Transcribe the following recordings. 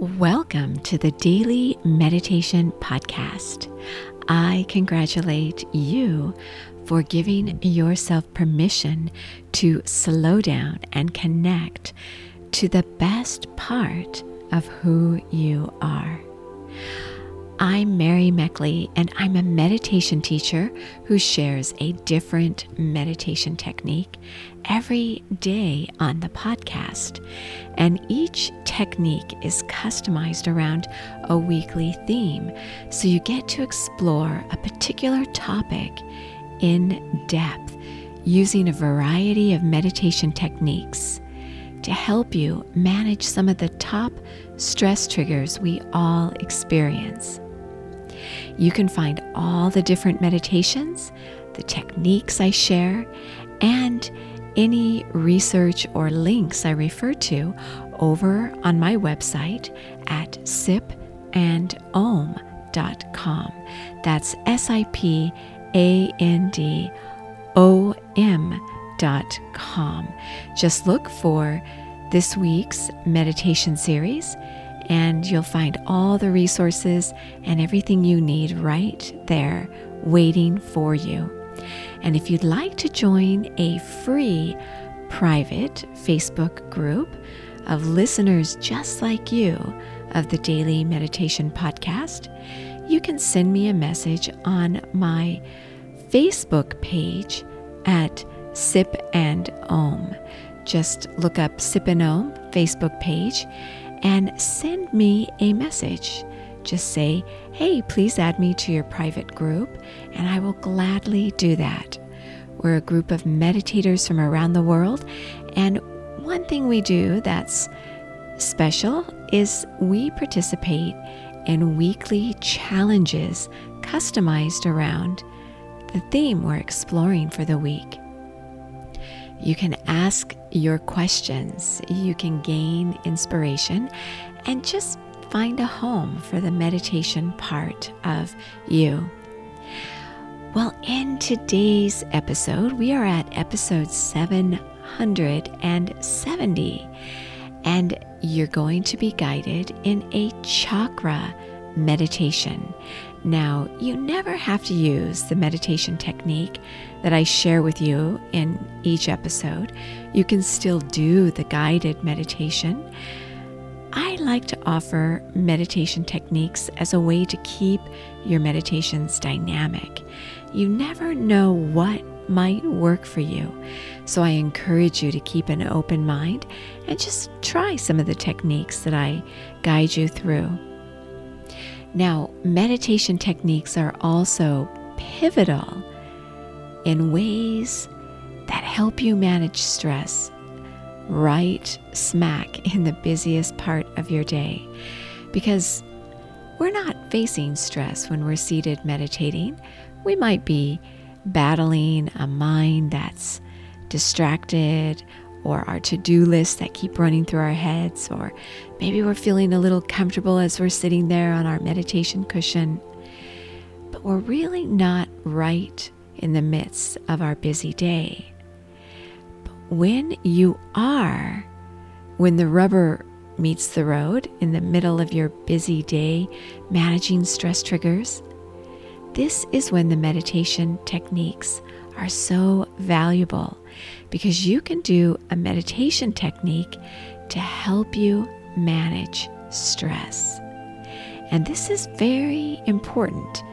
Welcome to the Daily Meditation Podcast. I congratulate you for giving yourself permission to slow down and connect to the best part of who you are. I'm Mary Meckley, and I'm a meditation teacher who shares a different meditation technique every day on the podcast. And each technique is customized around a weekly theme, so you get to explore a particular topic in depth using a variety of meditation techniques to help you manage some of the top stress triggers we all experience. You can find all the different meditations, the techniques I share, and any research or links I refer to over on my website at sipandom.com. That's S I P A N D O M.com. Just look for this week's meditation series and you'll find all the resources and everything you need right there waiting for you. And if you'd like to join a free private Facebook group of listeners just like you of the Daily Meditation Podcast, you can send me a message on my Facebook page at Sip and Om. Just look up Sip and Om Facebook page and send me a message. Just say, hey, please add me to your private group, and I will gladly do that. We're a group of meditators from around the world, and one thing we do that's special is we participate in weekly challenges customized around the theme we're exploring for the week. You can ask your questions, you can gain inspiration, and just find a home for the meditation part of you. Well, in today's episode, we are at episode 770, and you're going to be guided in a chakra meditation. Now, you never have to use the meditation technique that I share with you in each episode. You can still do the guided meditation. I like to offer meditation techniques as a way to keep your meditations dynamic. You never know what might work for you. So I encourage you to keep an open mind and just try some of the techniques that I guide you through. Now, meditation techniques are also pivotal in ways that help you manage stress right smack in the busiest part of your day. Because we're not facing stress when we're seated meditating. We might be battling a mind that's distracted or our to do lists that keep running through our heads, or maybe we're feeling a little comfortable as we're sitting there on our meditation cushion, but we're really not right in the midst of our busy day. When you are, when the rubber meets the road in the middle of your busy day, managing stress triggers, this is when the meditation techniques are so valuable because you can do a meditation technique to help you manage stress. And this is very important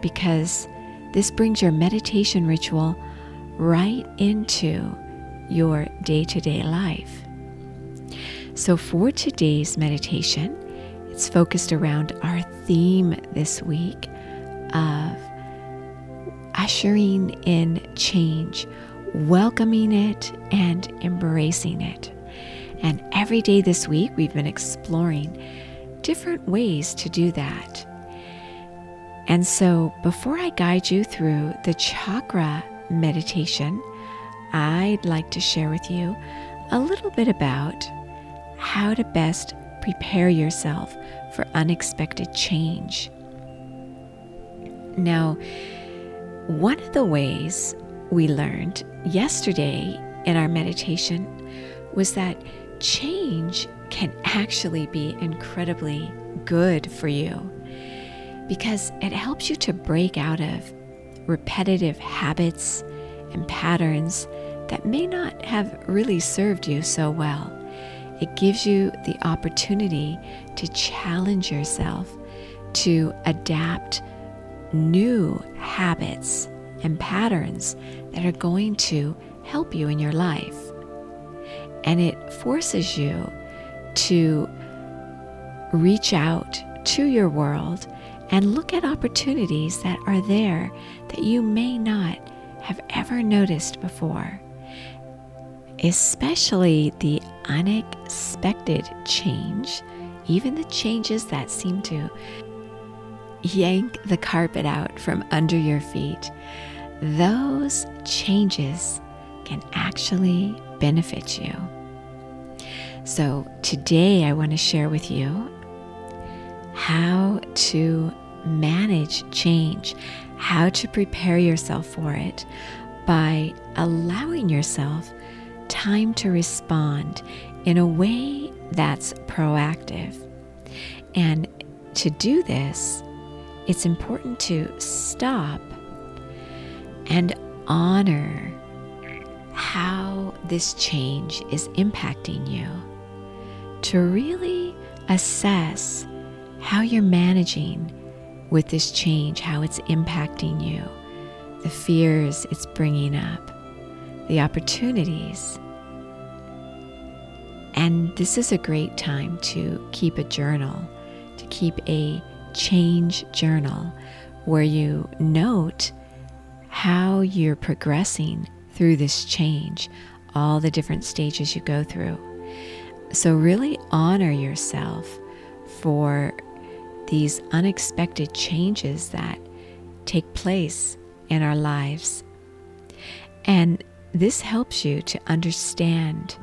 because this brings your meditation ritual right into your day to day life. So, for today's meditation, it's focused around our theme this week of ushering in change welcoming it and embracing it. And every day this week, we've been exploring different ways to do that. And so, before I guide you through the chakra meditation, I'd like to share with you a little bit about how to best prepare yourself for unexpected change. Now, one of the ways we learned yesterday in our meditation was that change can actually be incredibly good for you because it helps you to break out of repetitive habits and patterns that may not have really served you so well. It gives you the opportunity to challenge yourself to adapt new habits and patterns that are going to help you in your life. And it forces you to reach out to your world and look at opportunities that are there that you may not have ever noticed before. Especially the unexpected change, even the changes that seem to yank the carpet out from under your feet, those changes can actually benefit you. So, today I want to share with you how to manage change, how to prepare yourself for it by allowing yourself time to respond in a way that's proactive. And to do this, it's important to stop and honor how this change is impacting you. To really assess how you're managing with this change, how it's impacting you, the fears it's bringing up, the opportunities. And this is a great time to keep a journal, to keep a change journal where you note how you're progressing through this change, all the different stages you go through. So, really honor yourself for these unexpected changes that take place in our lives. And this helps you to understand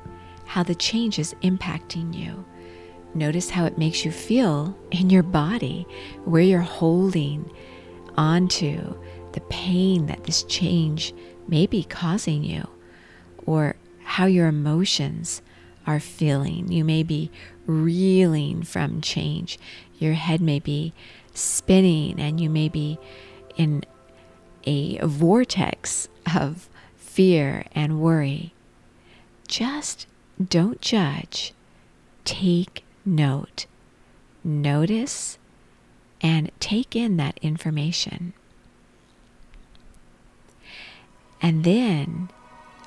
how the change is impacting you Notice how it makes you feel in your body, where you're holding onto the pain that this change may be causing you, or how your emotions are feeling. You may be reeling from change. Your head may be spinning, and you may be in a vortex of fear and worry. Just don't judge. Take note, notice, and take in that information. And then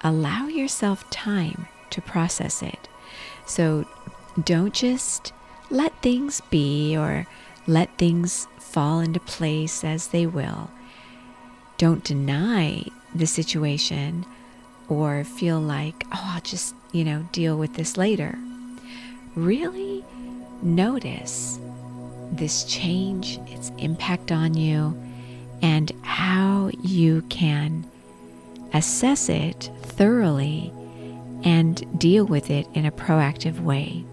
allow yourself time to process it. So don't just let things be or let things fall into place as they will. Don't deny the situation or feel like, oh, I'll just, you know, deal with this later really notice this change, its impact on you, and how you can assess it thoroughly and deal with it in a proactive way.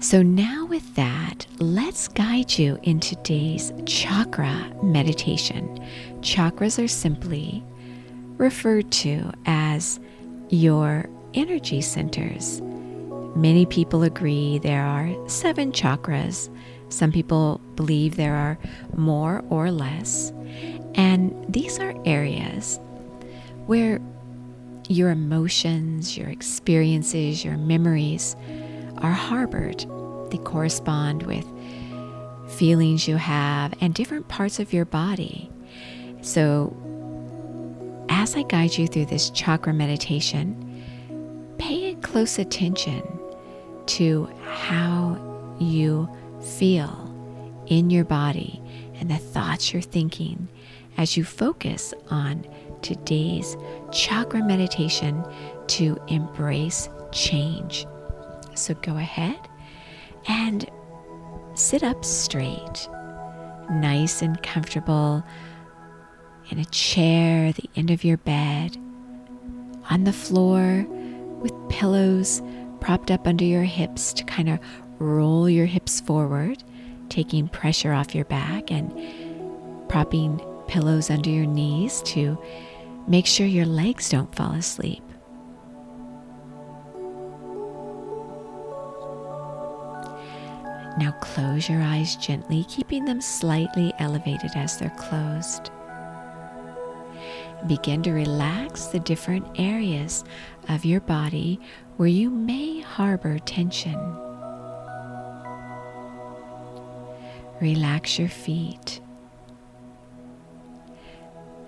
So, now with that, let's guide you in today's chakra meditation. Chakras are simply referred to as your energy centers. Many people agree there are seven chakras. Some people believe there are more or less. And these are areas where your emotions, your experiences, your memories are harbored. They correspond with feelings you have and different parts of your body. So, as I guide you through this chakra meditation, pay close attention to how you feel in your body and the thoughts you're thinking as you focus on today's chakra meditation to embrace change. So go ahead and sit up straight, nice and comfortable in a chair, the end of your bed, on the floor with pillows propped up under your hips to kind of roll your hips forward, taking pressure off your back and propping pillows under your knees to make sure your legs don't fall asleep. Now close your eyes gently, keeping them slightly elevated as they're closed. Begin to relax the different areas of your body where you may harbor tension. Relax your feet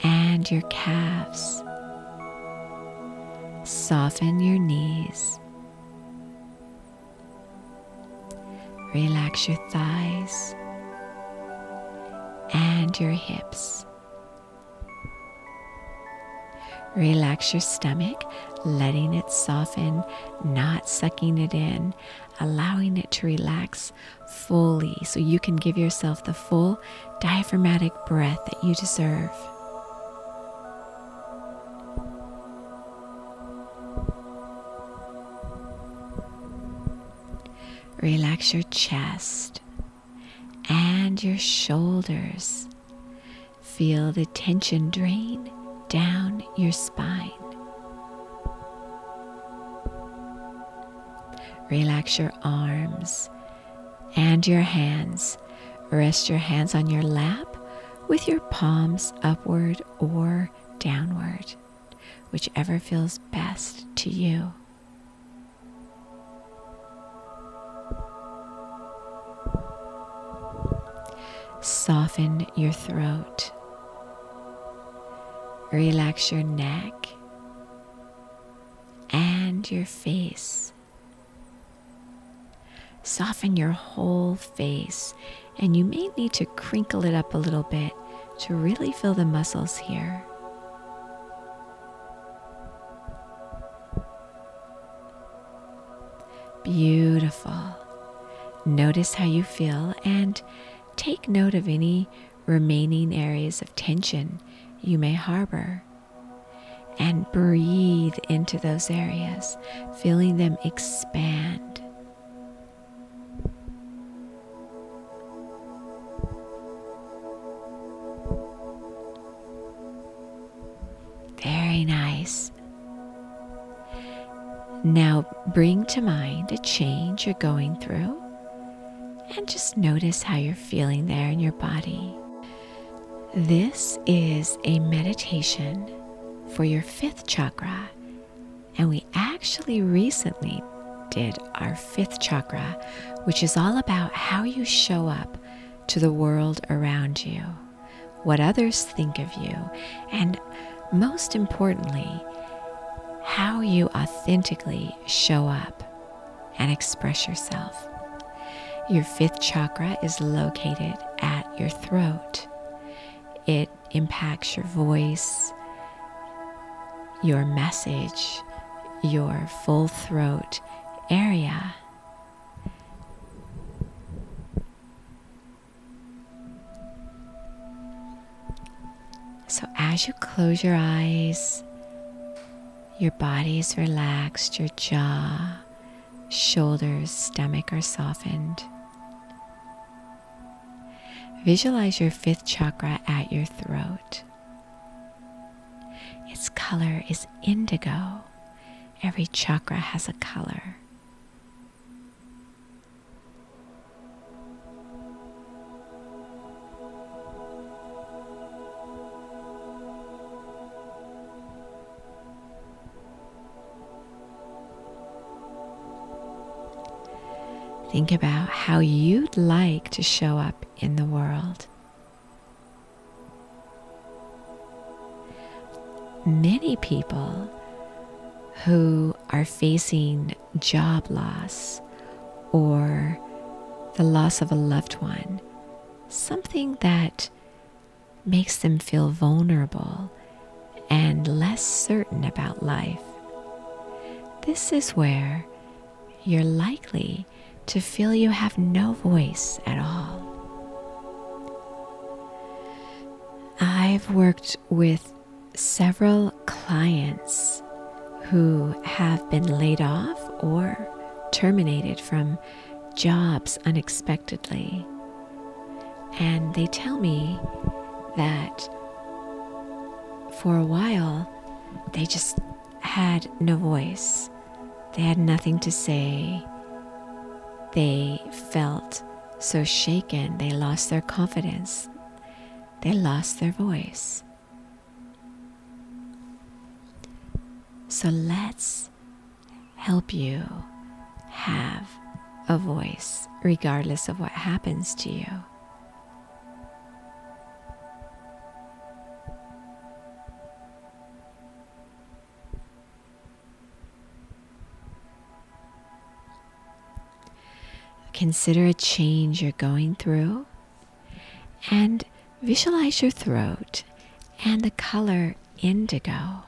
and your calves. Soften your knees. Relax your thighs and your hips. Relax your stomach, letting it soften, not sucking it in, allowing it to relax fully so you can give yourself the full diaphragmatic breath that you deserve. Relax your chest and your shoulders. Feel the tension drain down your spine. Relax your arms and your hands. Rest your hands on your lap with your palms upward or downward, whichever feels best to you. Soften your throat. Relax your neck and your face. Soften your whole face, and you may need to crinkle it up a little bit to really feel the muscles here. Beautiful. Notice how you feel and take note of any remaining areas of tension you may harbor. And breathe into those areas, feeling them expand. Very nice. Now bring to mind a change you're going through and just notice how you're feeling there in your body. This is a meditation for your fifth chakra, and we actually recently did our fifth chakra, which is all about how you show up to the world around you, what others think of you, and most importantly, how you authentically show up and express yourself. Your fifth chakra is located at your throat. It impacts your voice, your message, your full throat area. So, as you close your eyes, your body is relaxed, your jaw, shoulders, stomach are softened. Visualize your fifth chakra at your throat. Its color is indigo. Every chakra has a color. Think about how you'd like to show up in the world. Many people who are facing job loss or the loss of a loved one, something that makes them feel vulnerable and less certain about life. This is where you're likely to feel you have no voice at all. I've worked with several clients who have been laid off or terminated from jobs unexpectedly. And they tell me that for a while they just had no voice. They had nothing to say they felt so shaken they lost their confidence, they lost their voice. So let's help you have a voice regardless of what happens to you. Consider a change you're going through and visualize your throat and the color indigo.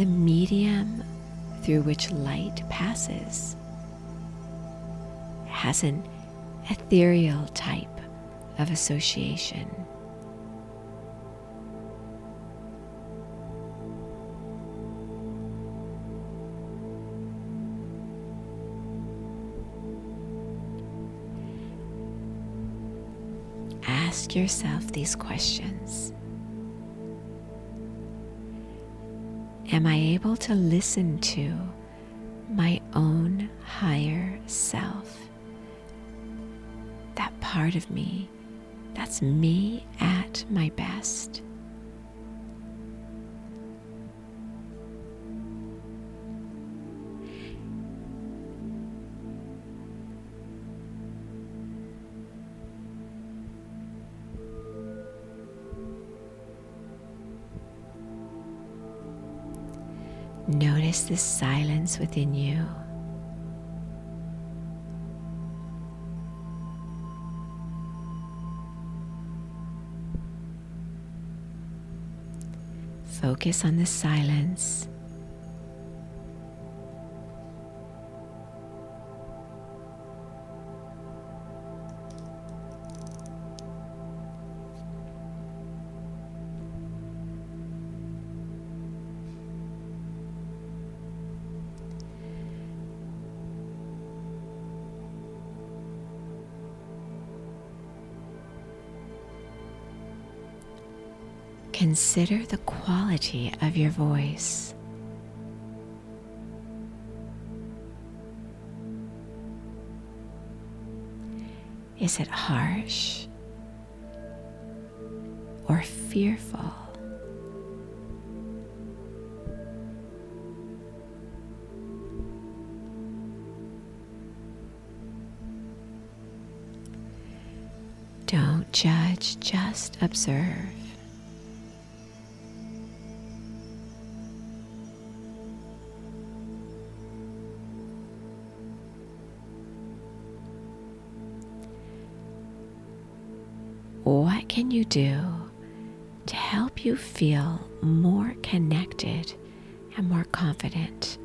The medium through which light passes has an ethereal type of association. Ask yourself these questions. Am I able to listen to my own higher self? That part of me that's me at my best. Notice the silence within you. Focus on the silence Consider the quality of your voice. Is it harsh or fearful? Don't judge, just observe. You do to help you feel more connected and more confident?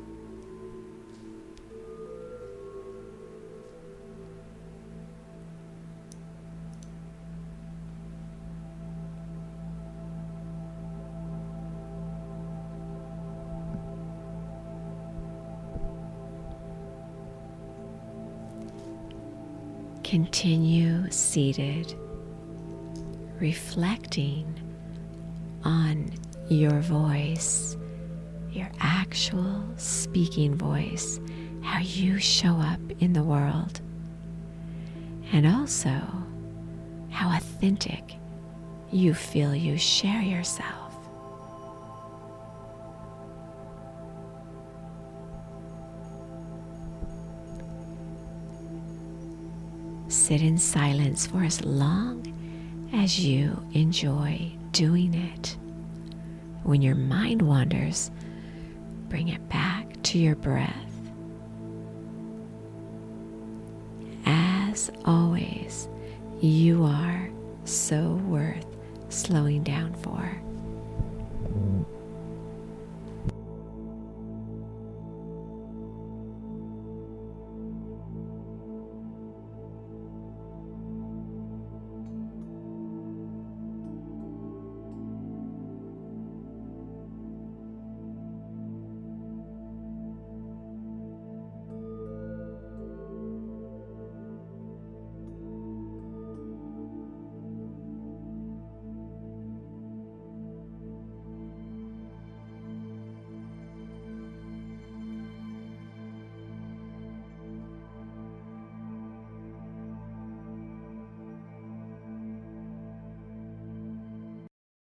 Continue seated reflecting on your voice, your actual speaking voice, how you show up in the world, and also how authentic you feel you share yourself. Sit in silence for as long as you enjoy doing it. When your mind wanders, bring it back to your breath. As always, you are so worth slowing down for.